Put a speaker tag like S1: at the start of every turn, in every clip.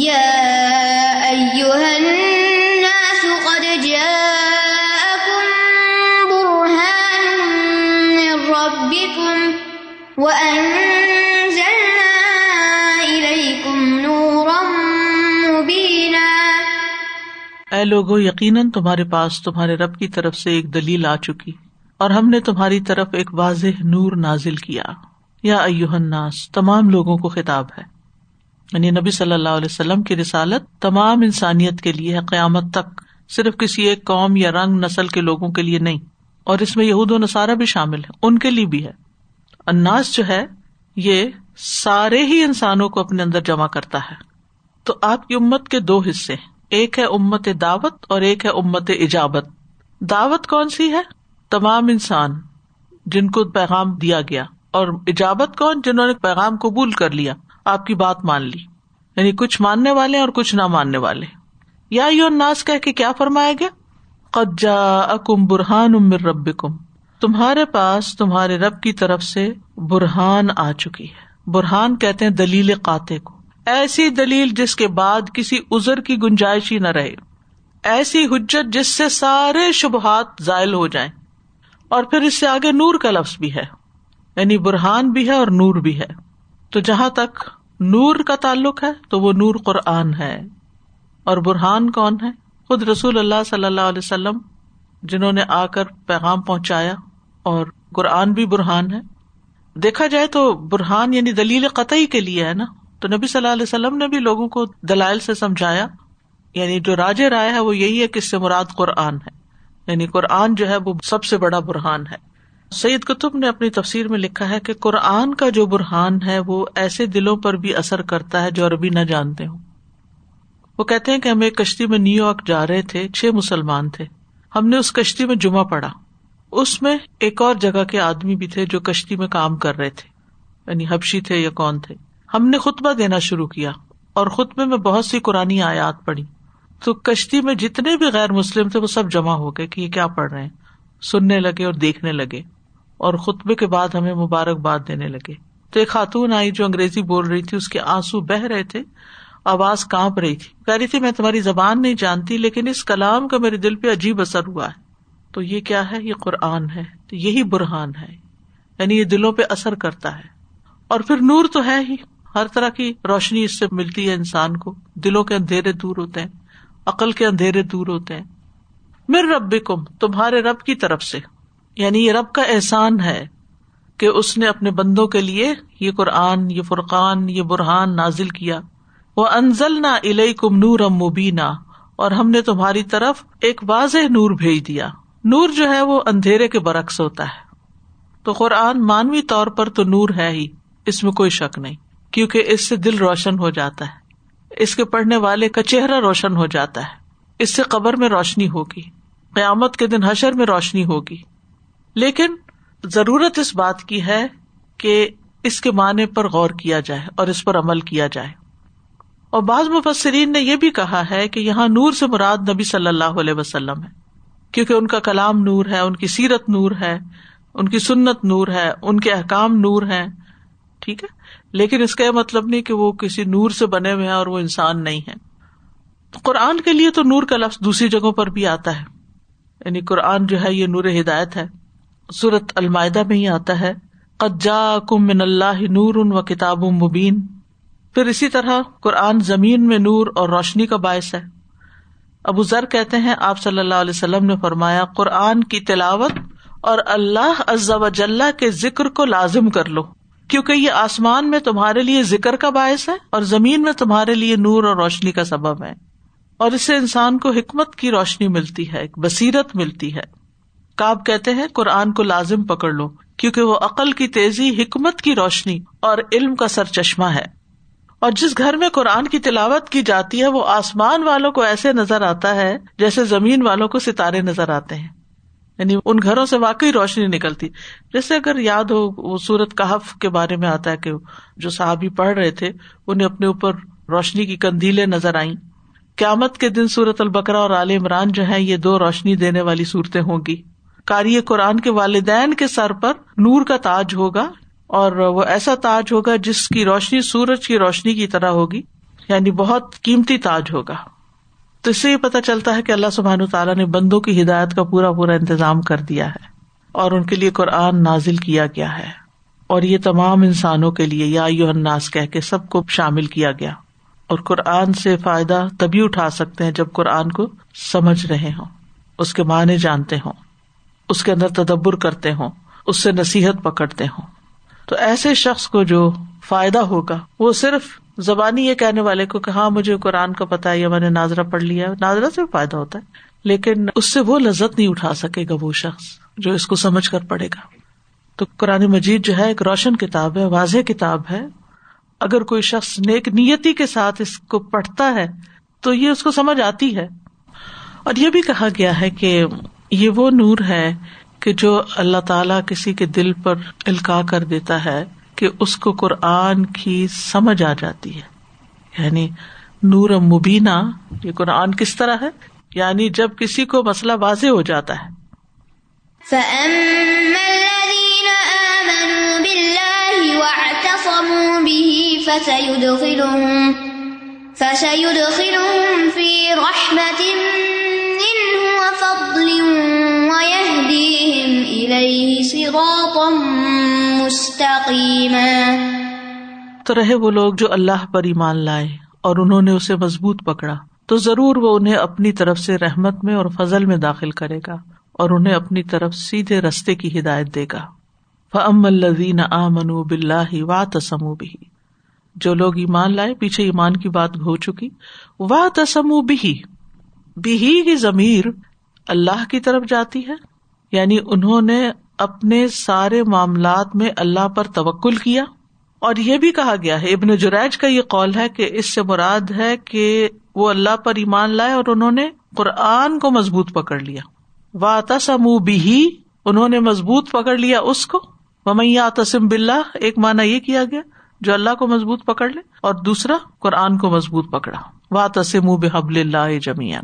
S1: يا أيها الناس قد جاءكم برهان من ربكم وأنزلنا إليكم نورا مبينا
S2: اے لوگو، یقیناً تمہارے پاس تمہارے رب کی طرف سے ایک دلیل آ چکی اور ہم نے تمہاری طرف ایک واضح نور نازل کیا۔ یا ایوہ الناس، تمام لوگوں کو خطاب ہے۔ یعنی نبی صلی اللہ علیہ وسلم کی رسالت تمام انسانیت کے لیے ہے، قیامت تک، صرف کسی ایک قوم یا رنگ نسل کے لوگوں کے لیے نہیں۔ اور اس میں یہود و نصارہ بھی شامل ہے ان کے لیے بھی ہے۔ اناس جو ہے، یہ سارے ہی انسانوں کو اپنے اندر جمع کرتا ہے۔ تو آپ کی امت کے دو حصے ایک ہے امت دعوت اور ایک ہے امت اجابت۔ دعوت کون سی ہے؟ تمام انسان جن کو پیغام دیا گیا۔ اور اجابت کون؟ جنہوں نے پیغام قبول کر لیا۔ آپ کی بات مان لی۔ یعنی کچھ ماننے والے اور کچھ نہ ماننے والے۔ یا یو ناس کہ کیا فرمایا گیا؟ قجا اکم برہان امر رب کم تمہارے پاس تمہارے رب کی طرف سے برہان آ چکی ہے۔ برہان کہتے ہیں دلیل قاطع کو۔ ایسی دلیل جس کے بعد کسی ازر کی گنجائش ہی نہ رہے۔ ایسی حجت جس سے سارے شبہات ذائل ہو جائیں۔ اور پھر اس سے آگے نور کا لفظ بھی ہے۔ یعنی برہان بھی ہے اور نور بھی ہے۔ تو جہاں تک نور کا تعلق ہے تو وہ نور قرآن ہے۔ اور برہان کون ہے؟ خود رسول اللہ صلی اللہ علیہ وسلم، جنہوں نے آ کر پیغام پہنچایا، اور قرآن بھی برہان ہے۔ دیکھا جائے تو برہان یعنی دلیل قطعی کے لیے ہے نا؟ تو نبی صلی اللہ علیہ وسلم نے بھی لوگوں کو دلائل سے سمجھایا۔ یعنی جو راج رائے ہے وہ یہی ہے کہ اس سے مراد قرآن ہے۔ یعنی قرآن جو ہے وہ سب سے بڑا برہان ہے۔ سعید قطب نے اپنی تفسیر میں لکھا ہے کہ قرآن کا جو برہان ہے وہ ایسے دلوں پر بھی اثر کرتا ہے جو عربی نہ جانتے ہوں۔ وہ کہتے ہیں کہ ہم ایک کشتی میں نیو یارک جا رہے تھے، چھ مسلمان تھے۔ ہم نے اس کشتی میں جمعہ پڑا اس میں ایک اور جگہ کے آدمی بھی تھے جو کشتی میں کام کر رہے تھے۔ یعنی حبشی تھے یا کون تھے۔ ہم نے خطبہ دینا شروع کیا اور خطبے میں بہت سی قرآن آیات پڑی تو کشتی میں جتنے بھی غیر مسلم تھے وہ سب جمع ہو گئے کہ یہ کیا پڑھ رہے ہیں۔ سننے لگے اور دیکھنے لگے۔ اور خطبے کے بعد ہمیں مبارکباد دینے لگے۔ تو ایک خاتون آئی جو انگریزی بول رہی تھی، اس کے آنسو بہ رہے تھے، آواز کانپ رہی تھی۔ کہہ رہی تھی، میں تمہاری زبان نہیں جانتی، لیکن اس کلام کا میرے دل پہ عجیب اثر ہوا ہے۔ تو یہ کیا ہے؟ یہ قرآن ہے۔ تو یہی برہان ہے۔ یعنی یہ دلوں پہ اثر کرتا ہے۔ اور پھر نور تو ہے ہی۔ ہر طرح کی روشنی اس سے ملتی ہے انسان کو۔ دلوں کے اندھیرے دور ہوتے ہیں، عقل کے اندھیرے دور ہوتے ہیں۔ مر رب کم تمہارے رب کی طرف سے۔ یعنی یہ رب کا احسان ہے کہ اس نے اپنے بندوں کے لیے یہ قرآن، یہ فرقان، یہ برہان نازل کیا۔ وہ انزل نہ الئی کم نور ام مبینہ اور ہم نے تمہاری طرف ایک واضح نور بھیج دیا۔ نور جو ہے وہ اندھیرے کے برعکس ہوتا ہے۔ تو قرآن مانوی طور پر تو نور ہے ہی، اس میں کوئی شک نہیں، کیونکہ اس سے دل روشن ہو جاتا ہے۔ اس کے پڑھنے والے کا چہرہ روشن ہو جاتا ہے۔ اس سے قبر میں روشنی ہوگی۔ قیامت کے دن حشر میں روشنی ہوگی۔ لیکن ضرورت اس بات کی ہے کہ اس کے معنی پر غور کیا جائے اور اس پر عمل کیا جائے۔ اور بعض مفسرین نے یہ بھی کہا ہے کہ یہاں نور سے مراد نبی صلی اللہ علیہ وسلم ہے، کیونکہ ان کا کلام نور ہے، ان کی سیرت نور ہے، ان کی سنت نور ہے، ان کے احکام نور ہے ٹھیک ہے؟ لیکن اس کا یہ مطلب نہیں کہ وہ کسی نور سے بنے ہوئے ہیں اور وہ انسان نہیں ہے قرآن کے لیے تو نور کا لفظ دوسری جگہوں پر بھی آتا ہے۔ یعنی قرآن جو ہے یہ نور ہدایت ہے۔ سورت المائدہ میں ہی آتا ہے۔ قجا کم من اللہ نور ان و کتاب مبین پھر اسی طرح قرآن زمین میں نور اور روشنی کا باعث ہے۔ ابو ذر کہتے ہیں، آپ صلی اللہ علیہ وسلم نے فرمایا، قرآن کی تلاوت اور اللہ وجاللہ کے ذکر کو لازم کر لو، کیونکہ یہ آسمان میں تمہارے لیے ذکر کا باعث ہے اور زمین میں تمہارے لیے نور اور روشنی کا سبب ہے۔ اور اس سے انسان کو حکمت کی روشنی ملتی ہے بصیرت ملتی ہے۔ کاب کہتے ہیں، قرآن کو لازم پکڑ لو، کیونکہ وہ عقل کی تیزی، حکمت کی روشنی اور علم کا سر چشمہ ہے۔ اور جس گھر میں قرآن کی تلاوت کی جاتی ہے، وہ آسمان والوں کو ایسے نظر آتا ہے جیسے زمین والوں کو ستارے نظر آتے ہیں۔ یعنی ان گھروں سے واقعی روشنی نکلتی۔ جیسے اگر یاد ہو، وہ سورت کہف کے بارے میں آتا ہے کہ جو صحابی پڑھ رہے تھے، انہیں اپنے اوپر روشنی کی کندیلیں نظر آئیں۔ قیامت کے دن سورت البکرا اور عال عمران جو ہے یہ دو روشنی دینے والی صورتیں ہوں گی۔ کاری قرآن کے والدین کے سر پر نور کا تاج ہوگا اور وہ ایسا تاج ہوگا جس کی روشنی سورج کی روشنی کی طرح ہوگی یعنی بہت قیمتی تاج ہوگا۔ تو اس سے یہ پتا چلتا ہے کہ اللہ سبحان تعالیٰ نے بندوں کی ہدایت کا پورا پورا انتظام کر دیا ہے اور ان کے لیے قرآن نازل کیا گیا ہے۔ اور یہ تمام انسانوں کے لیے، یا یو اناس کہہ کے سب کو شامل کیا گیا۔ اور قرآن سے فائدہ تبھی اٹھا سکتے ہیں جب قرآن کو سمجھ رہے ہوں، اس کے معنی جانتے ہوں۔ اس کے اندر تدبر کرتے ہوں، اس سے نصیحت پکڑتے ہوں۔ تو ایسے شخص کو جو فائدہ ہوگا، وہ صرف زبانی یہ کہنے والے کو کہ ہاں مجھے قرآن کا پتا ہے، یا میں نے ناظرہ پڑھ لیا ناظرہ سے فائدہ ہوتا ہے، لیکن اس سے وہ لذت نہیں اٹھا سکے گا وہ شخص جو اس کو سمجھ کر پڑے گا۔ تو قرآن مجید جو ہے، ایک روشن کتاب ہے، واضح کتاب ہے۔ اگر کوئی شخص نیک نیتی کے ساتھ اس کو پڑھتا ہے، تو یہ اس کو سمجھ آتی ہے۔ اور یہ بھی کہا گیا ہے کہ یہ وہ نور ہے کہ جو اللہ تعالی کسی کے دل پر الکا کر دیتا ہے کہ اس کو قرآن کی سمجھ آ جاتی ہے۔ یعنی نور مبینہ، یہ قرآن کس طرح ہے؟ یعنی جب کسی کو مسئلہ واضح ہو جاتا ہے۔
S1: فسيدخلهم
S2: تو رہے وہ لوگ جو اللہ پر ایمان لائے اور انہوں نے اسے مضبوط پکڑا، تو ضرور وہ انہیں اپنی طرف سے رحمت میں اور فضل میں داخل کرے گا اور انہیں اپنی طرف سیدھے رستے کی ہدایت دے گا۔ فم الزین آ منو بلّہ وا تسمو بھی جو لوگ ایمان لائے، پیچھے ایمان کی بات ہو چکی۔ وا تسمو بھی کی ضمیر اللہ کی طرف جاتی ہے؟ یعنی انہوں نے اپنے سارے معاملات میں اللہ پر توکل کیا؟ اور یہ بھی کہا گیا ہے، ابن جریج کا یہ قول ہے کہ اس سے مراد ہے کہ وہ اللہ پر ایمان لائے اور انہوں نے قرآن کو مضبوط پکڑ لیا۔ وا تسم بھی انہوں نے مضبوط پکڑ لیا اس کو۔ ممیا تسم بلّہ ایک مانا یہ کیا گیا، جو اللہ کو مضبوط پکڑ لے۔ اور دوسرا، قرآن کو مضبوط پکڑا۔ وا تسم بحب اللہ جمیان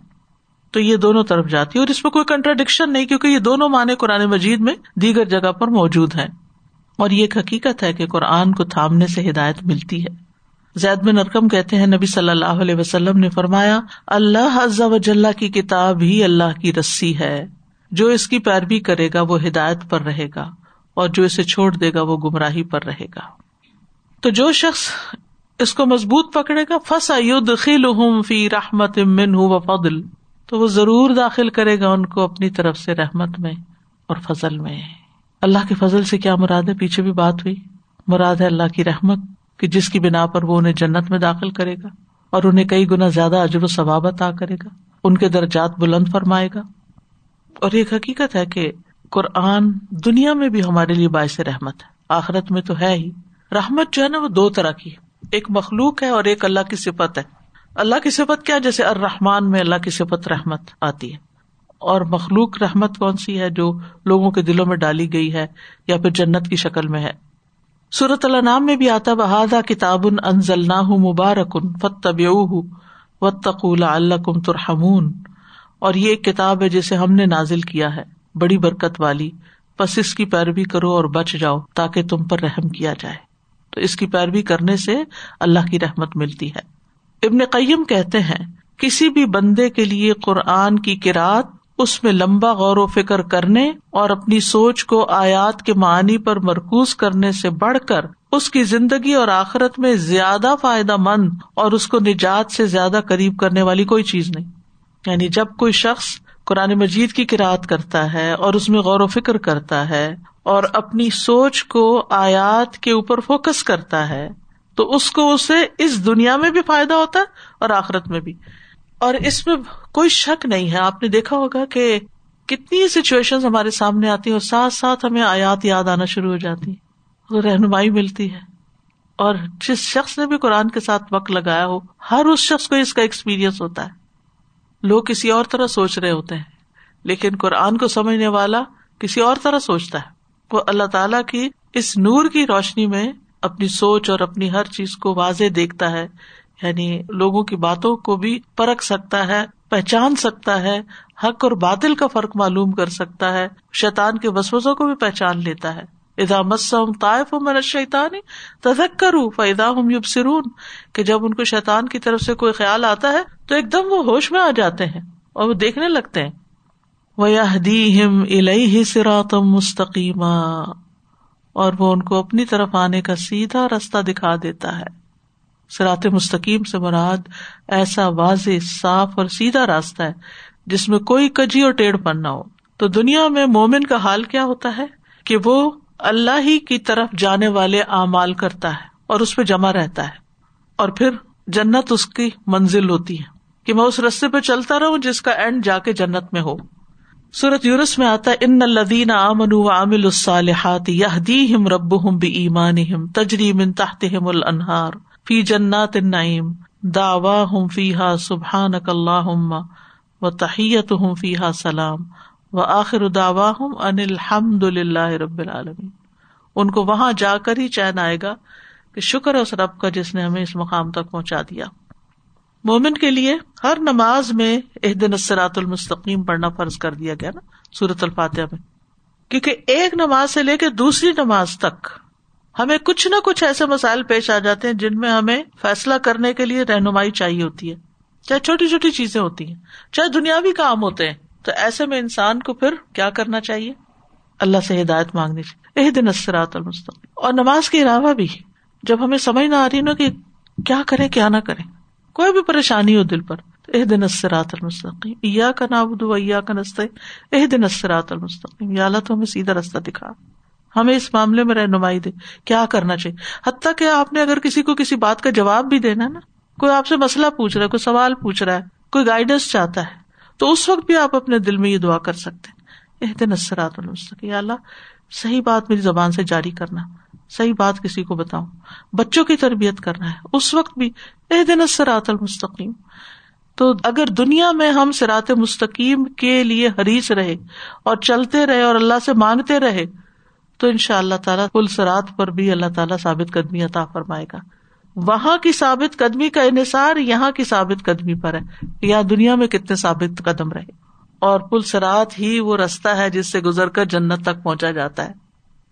S2: تو یہ دونوں طرف جاتی ہے اور اس میں کوئی کنٹراڈکشن نہیں کیونکہ یہ دونوں معنی قرآن مجید میں دیگر جگہ پر موجود ہیں۔ اور یہ ایک حقیقت ہے کہ قرآن کو تھامنے سے ہدایت ملتی ہے۔ زید بن ارکم کہتے ہیں، نبی صلی اللہ علیہ وسلم نے فرمایا، اللہ و کی کتاب ہی اللہ کی رسی ہے۔ جو اس کی پیروی کرے گا وہ ہدایت پر رہے گا، اور جو اسے چھوڑ دے گا وہ گمراہی پر رہے گا۔ تو جو شخص اس کو مضبوط پکڑے گا فس خل فی رحمت من و فضل تو وہ ضرور داخل کرے گا ان کو اپنی طرف سے رحمت میں اور فضل میں۔ اللہ کے فضل سے کیا مراد ہے؟ پیچھے بھی بات ہوئی۔ مراد ہے اللہ کی رحمت کہ جس کی بنا پر وہ انہیں جنت میں داخل کرے گا اور انہیں کئی گنا زیادہ عجب و ثوابت آ کرے گا۔ ان کے درجات بلند فرمائے گا۔ اور ایک حقیقت ہے کہ قرآن دنیا میں بھی ہمارے لیے باعث رحمت ہے۔ آخرت میں تو ہے ہی۔ رحمت جو ہے نا وہ دو طرح کی ایک مخلوق ہے اور ایک اللہ کی صفت ہے۔ اللہ کی صفت کیا؟ جیسے الرحمان میں اللہ کی صفت رحمت آتی ہے۔ اور مخلوق رحمت کون سی ہے جو لوگوں کے دلوں میں ڈالی گئی ہے یا پھر جنت کی شکل میں ہے؟ سورت اللہ نام میں بھی آتا بہادا کتاب انزلنا مبارکن فتب و تقول اللہ کم ترحمون۔ اور یہ ایک کتاب ہے جسے ہم نے نازل کیا ہے، بڑی برکت والی۔ بس اس کی پیروی کرو اور بچ جاؤ تاکہ تم پر رحم کیا جائے۔ تو اس کی پیروی کرنے سے اللہ کی رحمت ملتی ہے۔ ابن قیم کہتے ہیں، کسی بھی بندے کے لیے قرآن کی کراط اس میں لمبا غور و فکر کرنے اور اپنی سوچ کو آیات کے معنی پر مرکوز کرنے سے بڑھ کر اس کی زندگی اور آخرت میں زیادہ فائدہ مند اور اس کو نجات سے زیادہ قریب کرنے والی کوئی چیز نہیں۔ یعنی جب کوئی شخص قرآن مجید کی کراط کرتا ہے اور اس میں غور و فکر کرتا ہے اور اپنی سوچ کو آیات کے اوپر فوکس کرتا ہے تو اس کو اسے اس دنیا میں بھی فائدہ ہوتا ہے اور آخرت میں بھی۔ اور اس میں کوئی شک نہیں ہے۔ آپ نے دیکھا ہوگا کہ کتنی سچویشن ہمارے سامنے آتی ہیں اور ساتھ ساتھ ہمیں آیات یاد آنا شروع ہو جاتی تو رہنمائی ملتی ہے۔ اور جس شخص نے بھی قرآن کے ساتھ وقت لگایا ہو، ہر اس شخص کو اس کا ایکسپیرئنس ہوتا ہے۔ لوگ کسی اور طرح سوچ رہے ہوتے ہیں، لیکن قرآن کو سمجھنے والا کسی اور طرح سوچتا ہے۔ وہ اللہ تعالی کی اس نور کی روشنی میں اپنی سوچ اور اپنی ہر چیز کو واضح دیکھتا ہے یعنی لوگوں کی باتوں کو بھی پرکھ سکتا ہے، پہچان سکتا ہے، حق اور بادل کا فرق معلوم کر سکتا ہے، شیطان کے وسوسوں کو بھی پہچان لیتا ہے۔ ادا مسم طائف من شیطان تدک کروں فدا ہم یوب سرون کہ جب ان کو شیطان کی طرف سے کوئی خیال آتا ہے، تو ایک دم وہ ہوش میں آ جاتے ہیں اور وہ دیکھنے لگتے ہیں۔ وہ دی ہم الہ سراتم اور وہ ان کو اپنی طرف آنے کا سیدھا رستہ دکھا دیتا ہے۔ سرات مستقیم سے مراد ایسا واضح، صاف اور سیدھا راستہ ہے جس میں کوئی کجی اور ٹیڑھ پن نہ ہو۔ تو دنیا میں مومن کا حال کیا ہوتا ہے؟ کہ وہ اللہ ہی کی طرف جانے والے اعمال کرتا ہے اور اس پہ جمع رہتا ہے۔ اور پھر جنت اس کی منزل ہوتی ہے کہ میں اس رستے پہ چلتا رہوں جس کا اینڈ جا کے جنت میں ہو۔ سورت یورس میں آتا ان الدین امن و عامل الصالحات یہدیہم ربہم بایمانہم تجری من تحتہم الانہار فی جنات النعیم دعواہم فیہا سبحانک اللہم و تحیتہم فیہا سلام و آخر دعواہم ان الحمد للہ رب العالمین. ان کو وہاں جا کر ہی چین آئے گا کہ شکر ہے اس رب کا جس نے ہمیں اس مقام تک پہنچا دیا۔ مومن کے لیے ہر نماز میں ایک دن المستقیم پڑھنا فرض کر دیا گیا نا سورت الفاتحہ میں۔ کیونکہ ایک نماز سے لے کے دوسری نماز تک ہمیں کچھ نہ کچھ ایسے مسائل پیش آ جاتے ہیں جن میں ہمیں فیصلہ کرنے کے لیے رہنمائی چاہیے ہوتی ہے۔ چاہے چھوٹی چھوٹی چیزیں ہوتی ہیں، چاہے دنیاوی کام ہوتے ہیں، تو ایسے میں انسان کو پھر کیا کرنا چاہیے؟ اللہ سے ہدایت مانگنی چاہیے۔ ایک دن اسرات المستقیم۔ اور نماز کے علاوہ بھی جب ہمیں سمجھ نہ آ رہی نا کہ کیا کرے کیا نہ کرے کوئی بھی پریشانی ہو دل پر اح دن اسرات المستقیم۔ یا کا نابود یا کا نستے اح دن اسرات المستقیم۔ یا اللہ تو ہمیں سیدھا رستہ دکھا۔ ہمیں اس معاملے میں رہنمائی دے۔ کیا کرنا چاہیے؟ حتیٰ کہ آپ نے اگر کسی کو کسی بات کا جواب بھی دینا نا، کوئی آپ سے مسئلہ پوچھ رہا ہے، کوئی سوال پوچھ رہا ہے، کوئی گائیڈنس چاہتا ہے، تو اس وقت بھی آپ اپنے دل میں یہ دعا کر سکتے ہیں۔ اح دن اسرات المستقیم۔ یا اللہ، صحیح بات میری زبان سے جاری کرنا۔ صحیح بات کسی کو بتاؤں۔ بچوں کی تربیت کرنا ہے۔ اس وقت بھی اح دن سرات المستقیم۔ تو اگر دنیا میں ہم سرات مستقیم کے لیے حریث رہے اور چلتے رہے اور اللہ سے مانگتے رہے، تو ان شاء اللہ تعالیٰ کل سرات پر بھی اللہ تعالیٰ ثابت قدمی عطا فرمائے گا۔ وہاں کی ثابت قدمی کا انحصار یہاں کی ثابت قدمی پر ہے۔ یا دنیا میں کتنے ثابت قدم رہے۔ اور پل سرات ہی وہ رستہ ہے جس سے گزر کر جنت تک پہنچا جاتا ہے۔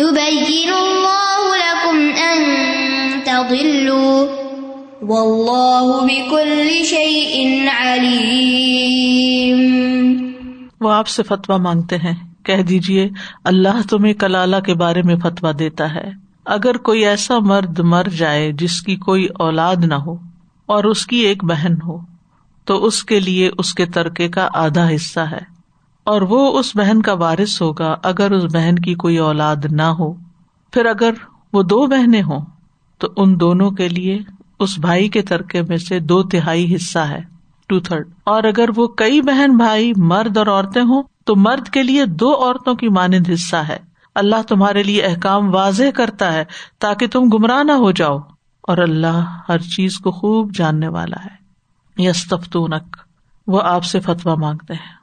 S1: يبين الله لكم أن تضلوا واللہ بكل شيء علیم
S2: وہ آپ سے فتوا مانگتے ہیں۔ کہہ دیجیے اللہ تمہیں کلالہ کے بارے میں فتوا دیتا ہے۔ اگر کوئی ایسا مرد مر جائے جس کی کوئی اولاد نہ ہو اور اس کی ایک بہن ہو، تو اس کے لیے اس کے ترکے کا آدھا حصہ ہے۔ اور وہ اس بہن کا وارث ہوگا اگر اس بہن کی کوئی اولاد نہ ہو۔ پھر اگر وہ دو بہنیں ہوں، تو ان دونوں کے لیے اس بھائی کے ترکے میں سے دو تہائی حصہ ہے ٹو تھرڈ اور اگر وہ کئی بہن بھائی مرد اور عورتیں ہوں، تو مرد کے لیے دو عورتوں کی مانند حصہ ہے۔ اللہ تمہارے لیے احکام واضح کرتا ہے تاکہ تم گمراہ نہ ہو جاؤ۔ اور اللہ ہر چیز کو خوب جاننے والا ہے۔ یستفتونک۔ وہ آپ سے فتوا مانگتے ہیں۔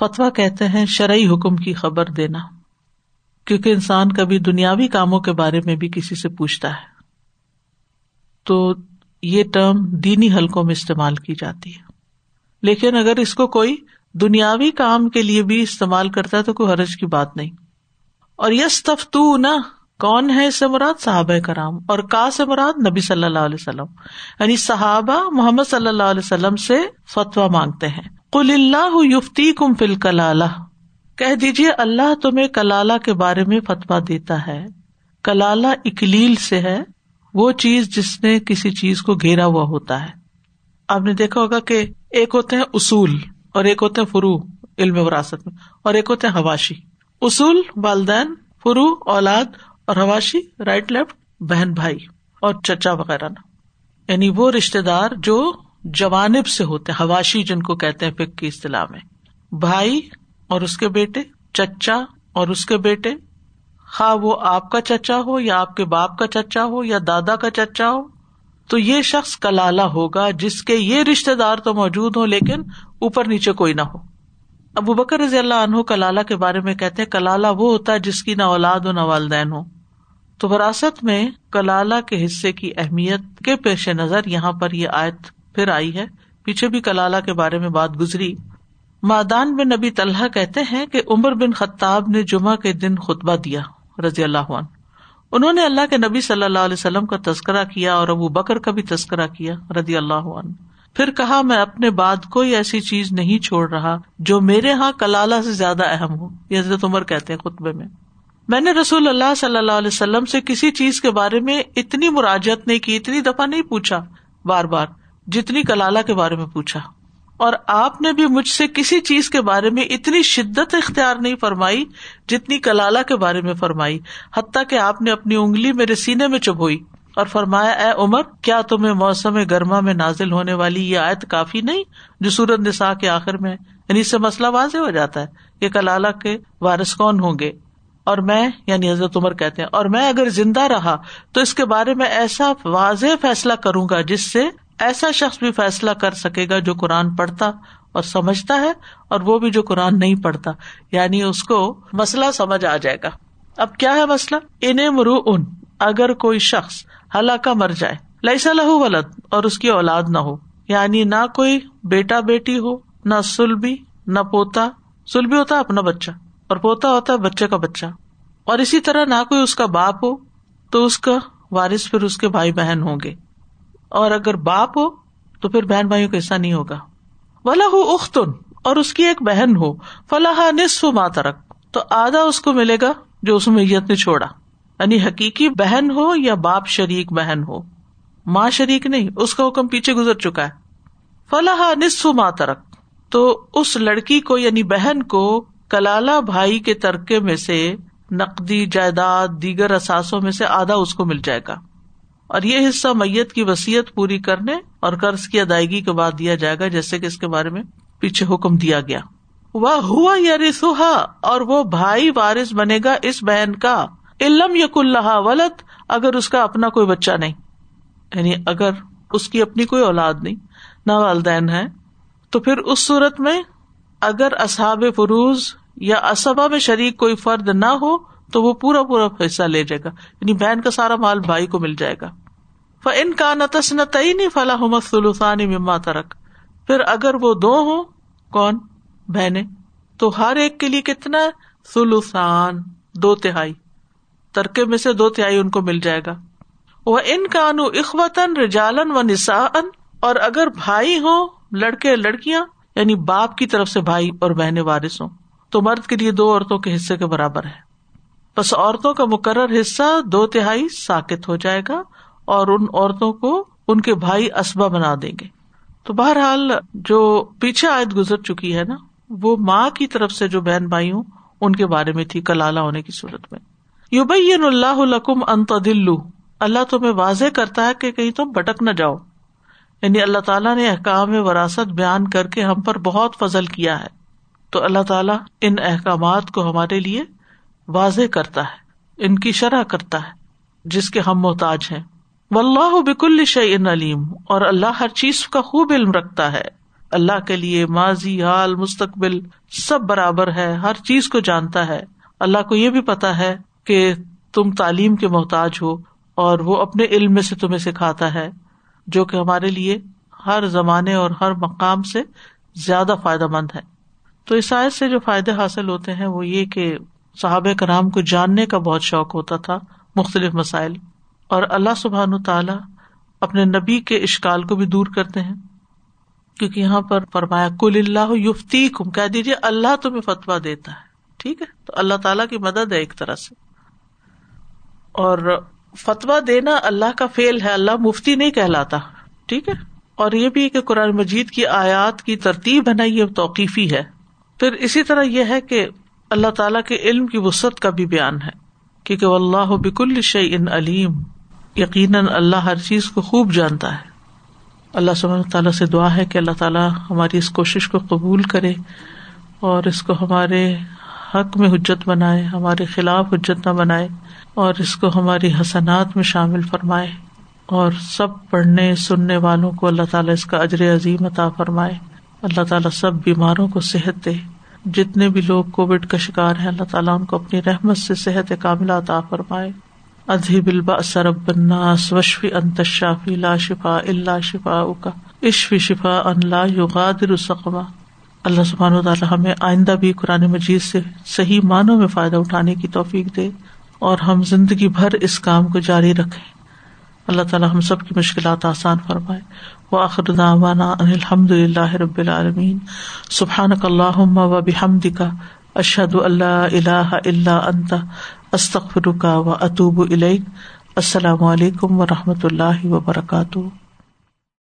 S2: فتوا کہتے ہیں، شرعی حکم کی خبر دینا۔ کیونکہ انسان کبھی دنیاوی کاموں کے بارے میں بھی کسی سے پوچھتا ہے۔ تو یہ ٹرم دینی حلقوں میں استعمال کی جاتی ہے۔ لیکن اگر اس کو کوئی دنیاوی کام کے لیے بھی استعمال کرتا ہے تو کوئی حرج کی بات نہیں۔ اور یس تفتو نہ کون ہے اس سے مراد؟ صحابہ کرام۔ اور کا سے مراد؟ نبی صلی اللہ علیہ وسلم۔ یعنی صحابہ محمد صلی اللہ علیہ وسلم سے فتوا مانگتے ہیں۔ کل اللہ یفتی کم فل کلالہ کہہ دیجیے اللہ تمہیں کلالہ کے بارے میں فتوا دیتا ہے۔ کلالہ اکلیل سے ہے، وہ چیز جس نے کسی چیز کو گھیرا ہوا ہوتا ہے۔ آپ نے دیکھا ہوگا کہ ایک ہوتے ہیں اصول اور ایک ہوتے ہیں فرو، علم وراثت میں، اور ایک ہوتے ہیں حواشی۔ اصول، والدین، فرو، اولاد، اور حواشی رائٹ لیفٹ بہن، بھائی، اور چچا وغیرہ نا۔ یعنی وہ رشتے دار جو جوانب سے ہوتے حواشی جن کو کہتے ہیں فک کی اصطلاح میں۔ بھائی اور اس کے بیٹے، چچا اور اس کے بیٹے۔ خواہ وہ آپ کا چچا ہو یا آپ کے باپ کا چچا ہو یا دادا کا چچا ہو، تو یہ شخص کلالہ ہوگا جس کے یہ رشتے دار تو موجود ہو لیکن اوپر نیچے کوئی نہ ہو۔ ابو بکر رضی اللہ عنہ کلالہ کے بارے میں کہتے کلالہ وہ ہوتا ہے جس کی نہ اولاد ہو نہ والدین ہو تو وراثت میں کلالہ کے حصے کی اہمیت کے پیش نظر یہاں پر یہ آیت پھر آئی ہے، پیچھے بھی کلالہ کے بارے میں بات گزری۔ مادان بن نبی طلحہ کہتے ہیں کہ عمر بن خطاب نے جمعہ کے دن خطبہ دیا، رضی اللہ عنہ۔ انہوں نے اللہ کے نبی صلی اللہ علیہ وسلم کا تذکرہ کیا اور ابو بکر کا بھی تذکرہ کیا، رضی اللہ عنہ۔ پھر کہا، میں اپنے بعد کوئی ایسی چیز نہیں چھوڑ رہا جو میرے یہاں کلالہ سے زیادہ اہم ہو، یہ حضرت عمر کہتے ہیں خطبے میں۔ میں نے رسول اللہ صلی اللہ علیہ وسلم سے کسی چیز کے بارے میں اتنی مراجت نہیں کی، اتنی دفعہ نہیں پوچھا، بار بار۔ جتنی کلالہ کے بارے میں پوچھا اور آپ نے بھی مجھ سے کسی چیز کے بارے میں اتنی شدت اختیار نہیں فرمائی جتنی کلالہ کے بارے میں فرمائی، حتیٰ کہ آپ نے اپنی انگلی میرے سینے میں چبوئی اور فرمایا، اے عمر، کیا تمہیں موسم گرما میں نازل ہونے والی یہ آیت کافی نہیں جو سورت نسا کے آخر میں یعنی اس سے مسئلہ واضح ہو جاتا ہے کہ کلالہ کے وارث کون ہوں گے؟ اور میں یعنی حضرت عمر کہتے ہیں، اور میں اگر زندہ رہا تو اس کے بارے میں ایسا واضح فیصلہ کروں گا جس سے ایسا شخص بھی فیصلہ کر سکے گا جو قرآن پڑھتا اور سمجھتا ہے اور وہ بھی جو قرآن نہیں پڑھتا۔ یعنی اس کو مسئلہ سمجھ آ جائے گا۔ اب کیا ہے مسئلہ؟ انہیں مرو ان اگر کوئی شخص ہلاکا مر جائے لئیسا لہو ولد اور اس کی اولاد نہ ہو یعنی نہ کوئی بیٹا بیٹی ہو، نہ سلبی، نہ پوتا۔ سلبی ہوتا ہے اپنا بچہ اور پوتا ہوتا ہے بچے کا بچہ۔ اور اسی طرح نہ کوئی اس کا باپ ہو تو اس کا وارث پھر اس کے بھائی بہن ہوں گے۔ اور اگر باپ ہو تو پھر بہن بھائیوں کا حصہ نہیں ہوگا۔ ولا ہو اختن اور اس کی ایک بہن ہو۔ فلاح نصف ماترک تو آدھا اس کو ملے گا جو اس میت نے چھوڑا۔ یعنی حقیقی بہن ہو یا باپ شریک بہن ہو۔ ماں شریک نہیں، اس کا حکم پیچھے گزر چکا ہے۔ فلاح نصف ماترک تو اس لڑکی کو یعنی بہن کو کلالہ بھائی کے ترکے میں سے نقدی جائیداد دیگر اثاثوں میں سے آدھا اس کو مل جائے گا۔ اور یہ حصہ میت کی وسیعت پوری کرنے اور قرض کی ادائیگی کے بعد دیا جائے گا، جیسے کہ اس کے بارے میں پیچھے حکم دیا گیا۔ وہ ہوا یا رسوہا اور وہ بھائی وارث بنے گا اس بہن کا۔ علم یق اللہ ولت اگر اس کا اپنا کوئی بچہ نہیں۔ یعنی اگر اس کی اپنی کوئی اولاد نہیں، نہ والدین ہے تو پھر اس صورت میں اگر اصحاب فروز یا اسبا میں شریک کوئی فرد نہ ہو تو وہ پورا پورا حصہ لے جائے گا۔ یعنی بہن کا سارا مال بھائی کو مل جائے گا۔ ان کا نتس نہ تئی نہیں فلاح سلوسانی مما ترک پھر اگر وہ دو ہوں، کون؟ بہنیں۔ تو ہر ایک کے لیے کتنا؟ سلوسان دو تہائی۔ ترکے میں سے دو تہائی ان کو مل جائے گا۔ وہ ان کا انو اخوتن رجالن و نسان اور اگر بھائی ہو لڑکے، لڑکیاں یعنی باپ کی طرف سے بھائی اور بہنیں وارث ہوں۔ تو مرد کے لیے دو عورتوں کے حصے کے برابر ہے۔ بس عورتوں کا مقرر حصہ دو تہائی ساکت ہو جائے گا اور ان عورتوں کو ان کے بھائی اسبا بنا دیں گے۔ تو بہرحال جو پیچھے آیت گزر چکی ہے نا، وہ ماں کی طرف سے جو بہن بھائی ہوں ان کے بارے میں تھی کلالہ ہونے کی صورت میں۔ یو بین اللہ لکم انت دلو اللہ تمہیں واضح کرتا ہے کہ کہیں تم بھٹک نہ جاؤ۔ یعنی اللہ تعالیٰ نے احکام وراثت بیان کر کے ہم پر بہت فضل کیا ہے۔ تو اللہ تعالیٰ ان احکامات کو ہمارے لیے واضح کرتا ہے، ان کی شرح کرتا ہے، جس کے ہم محتاج ہیں۔ و اللہ بک الشعین علیم، اور اللہ ہر چیز کا خوب علم رکھتا ہے۔ اللہ کے لیے ماضی، حال، مستقبل سب برابر ہے، ہر چیز کو جانتا ہے۔ اللہ کو یہ بھی پتا ہے کہ تم تعلیم کے محتاج ہو، اور وہ اپنے علم میں سے تمہیں سکھاتا ہے، جو کہ ہمارے لیے ہر زمانے اور ہر مقام سے زیادہ فائدہ مند ہے۔ تو اس آیت سے جو فائدے حاصل ہوتے ہیں وہ یہ کہ صحابہ کرام کو جاننے کا بہت شوق ہوتا تھا مختلف مسائل، اور اللہ سبحان تعالی اپنے نبی کے اشکال کو بھی دور کرتے ہیں۔ کیونکہ یہاں پر فرمایا کل اللہ یفتی کم کہہ دیجیے اللہ تمہیں فتوا دیتا ہے۔ ٹھیک ہے؟ تو اللہ تعالیٰ کی مدد ہے ایک طرح سے۔ اور فتوا دینا اللہ کا فیل ہے، اللہ مفتی نہیں کہلاتا۔ ٹھیک ہے؟ اور یہ بھی کہ قرآن مجید کی آیات کی ترتیب ہے نا یہ توقیفی ہے۔ پھر اسی طرح یہ ہے کہ اللہ تعالیٰ کے علم کی وسط کا بھی بیان ہے کیونکہ اللہ بک الشع ان علیم، یقیناً اللہ ہر چیز کو خوب جانتا ہے۔ اللہ سب تعالیٰ سے دعا ہے کہ اللہ تعالیٰ ہماری اس کوشش کو قبول کرے اور اس کو ہمارے حق میں حجت بنائے، ہمارے خلاف حجت نہ بنائے اور اس کو ہماری حسنات میں شامل فرمائے اور سب پڑھنے، سننے والوں کو اللہ تعالیٰ اس کا اجر عظیم عطا فرمائے۔ اللہ تعالیٰ سب بیماروں کو صحت دے۔ جتنے بھی لوگ کووڈ کا شکار ہیں، اللہ تعالیٰ ان کو اپنی رحمت سے صحت کاملہ عطا فرمائے۔ ادھی بلبا سرب الناس وشفی انت شافی لا شفا اللہ شفا کا عشفی شفا ان لا یغادر سقما۔ اللہ سبحان و تعالیٰ ہمیں آئندہ بھی قرآن مجید سے صحیح معنوں میں فائدہ اٹھانے کی توفیق دے اور ہم زندگی بھر اس کام کو جاری رکھیں۔ اللہ تعالیٰ ہم سب کی مشکلات آسان فرمائے۔ و وانا الحمد للہ رب العالمین۔ سبحان اللہ و بحمد کا اشد اللہ اللہ اللہ انت استخر کا و اطوب السلام علیکم و رحمۃ اللہ وبرکاتہ۔